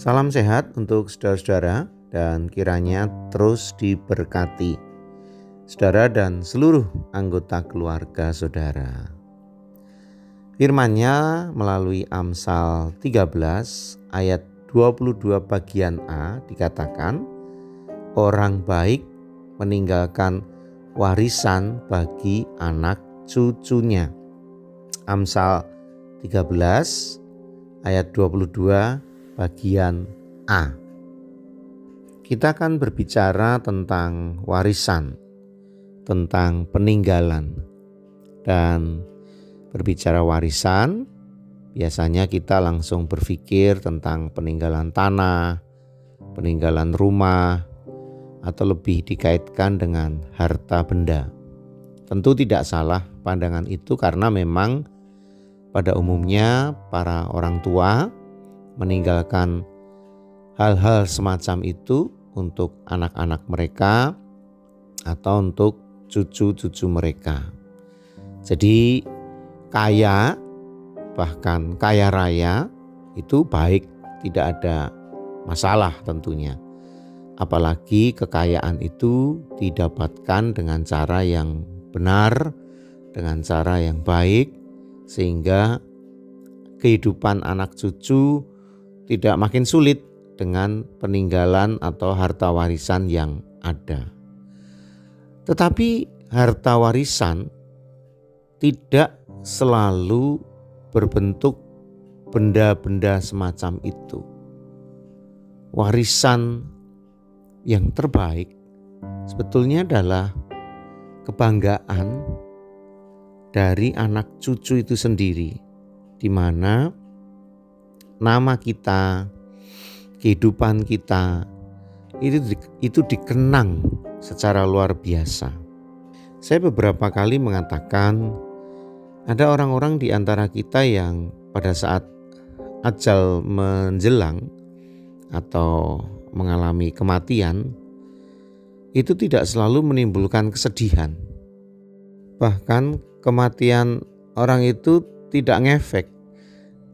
Salam sehat untuk saudara-saudara dan kiranya terus diberkati. Saudara dan seluruh anggota keluarga saudara. Firmannya melalui Amsal 13 ayat 22 bagian A dikatakan orang baik meninggalkan warisan bagi anak cucunya. Amsal 13 ayat 22 bagian A. Kita akan berbicara tentang warisan, tentang peninggalan. Dan berbicara warisan, biasanya kita langsung berpikir tentang peninggalan tanah, peninggalan rumah, atau lebih dikaitkan dengan harta benda. Tentu tidak salah pandangan itu karena memang pada umumnya para orang tua meninggalkan hal-hal semacam itu untuk anak-anak mereka atau untuk cucu-cucu mereka. Jadi kaya bahkan kaya raya itu baik, tidak ada masalah tentunya. Apalagi kekayaan itu didapatkan dengan cara yang benar, dengan cara yang baik sehingga kehidupan anak cucu tidak makin sulit dengan peninggalan atau harta warisan yang ada. Tetapi harta warisan tidak selalu berbentuk benda-benda semacam itu. Warisan yang terbaik sebetulnya adalah kebanggaan dari anak cucu itu sendiri, di mana nama kita, kehidupan kita itu itu dikenang secara luar biasa. Saya beberapa kali mengatakan ada orang-orang di antara kita yang pada saat ajal menjelang atau mengalami kematian itu tidak selalu menimbulkan kesedihan. Bahkan kematian orang itu tidak ngefek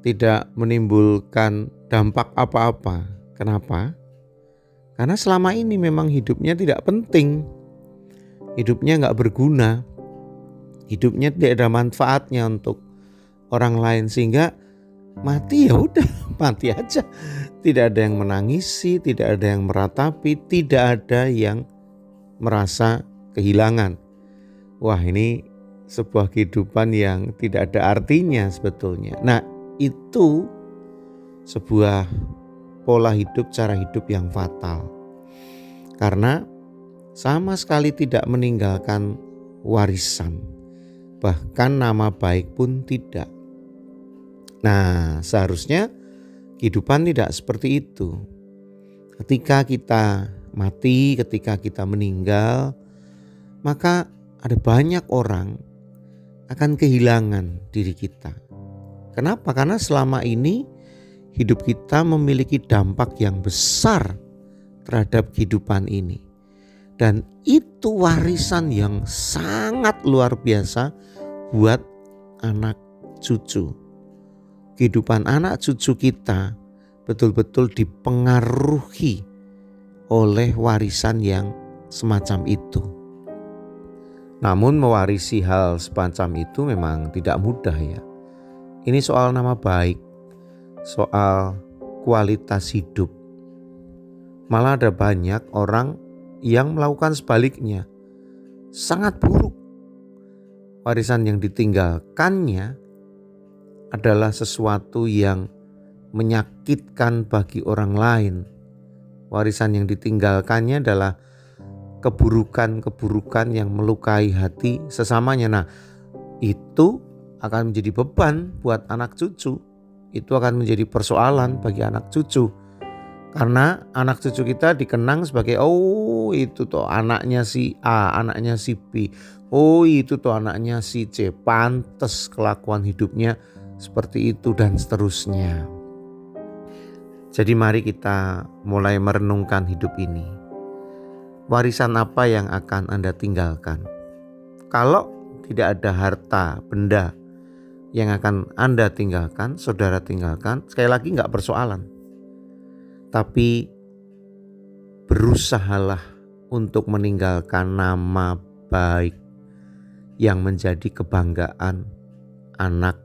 tidak menimbulkan dampak apa-apa. Kenapa? Karena selama ini memang hidupnya tidak penting. Hidupnya nggak berguna. Hidupnya tidak ada manfaatnya untuk orang lain sehingga mati ya udah mati aja. Tidak ada yang menangisi, tidak ada yang meratapi, tidak ada yang merasa kehilangan. Wah, ini sebuah kehidupan yang tidak ada artinya sebetulnya. Nah, itu sebuah pola hidup, cara hidup yang fatal. Karena sama sekali tidak meninggalkan warisan, bahkan nama baik pun tidak. Nah, seharusnya kehidupan tidak seperti itu. Ketika kita mati, ketika kita meninggal, maka ada banyak orang akan kehilangan diri kita Kenapa? Karena selama ini hidup kita memiliki dampak yang besar terhadap kehidupan ini. Dan itu warisan yang sangat luar biasa buat anak cucu. Kehidupan anak cucu kita betul-betul dipengaruhi oleh warisan yang semacam itu. Namun mewarisi hal semacam itu memang tidak mudah ya. Ini soal nama baik, soal kualitas hidup. Malah ada banyak orang yang melakukan sebaliknya. Sangat buruk. Warisan yang ditinggalkannya adalah sesuatu yang menyakitkan bagi orang lain. Warisan yang ditinggalkannya adalah keburukan-keburukan yang melukai hati sesamanya. Nah, itu akan menjadi beban buat anak cucu. Itu akan menjadi persoalan bagi anak cucu. Karena anak cucu kita dikenang sebagai oh itu tuh anaknya si A, anaknya si B. Oh itu tuh anaknya si C. Pantes kelakuan hidupnya seperti itu dan seterusnya. Jadi mari kita mulai merenungkan hidup ini. Warisan apa yang akan Anda tinggalkan? Kalau tidak ada harta, benda yang akan Anda tinggalkan, saudara tinggalkan, sekali lagi nggak persoalan. Tapi berusahalah untuk meninggalkan nama baik yang menjadi kebanggaan anak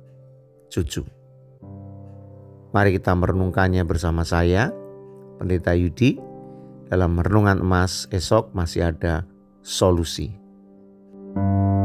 cucu. Mari kita merenungkannya bersama saya, Pendeta Yudi. Dalam renungan emas esok masih ada solusi. thank you